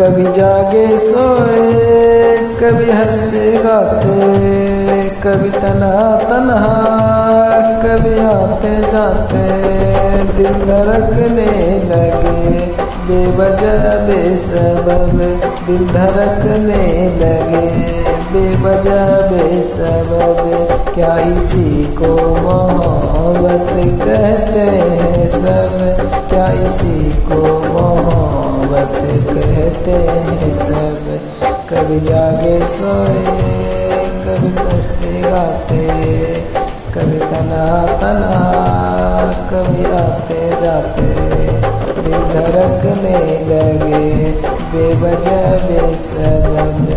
कभी जागे सोए, कभी हँसते गाते, कभी तना तनहा, कभी आते जाते दिल धड़कने लगे, बेवजह बेसबब दिल धड़कने लगे, बेवजह बेसबब, क्या इसी को मोहब्बत कहते हैं सब, क्या इसी को कहते हैं सब। कभी जागे सोए, कभी दस्ते गाते। कभी तना तना कभी आते जाते। दिल धड़कने लगे, बेवजह बेसबब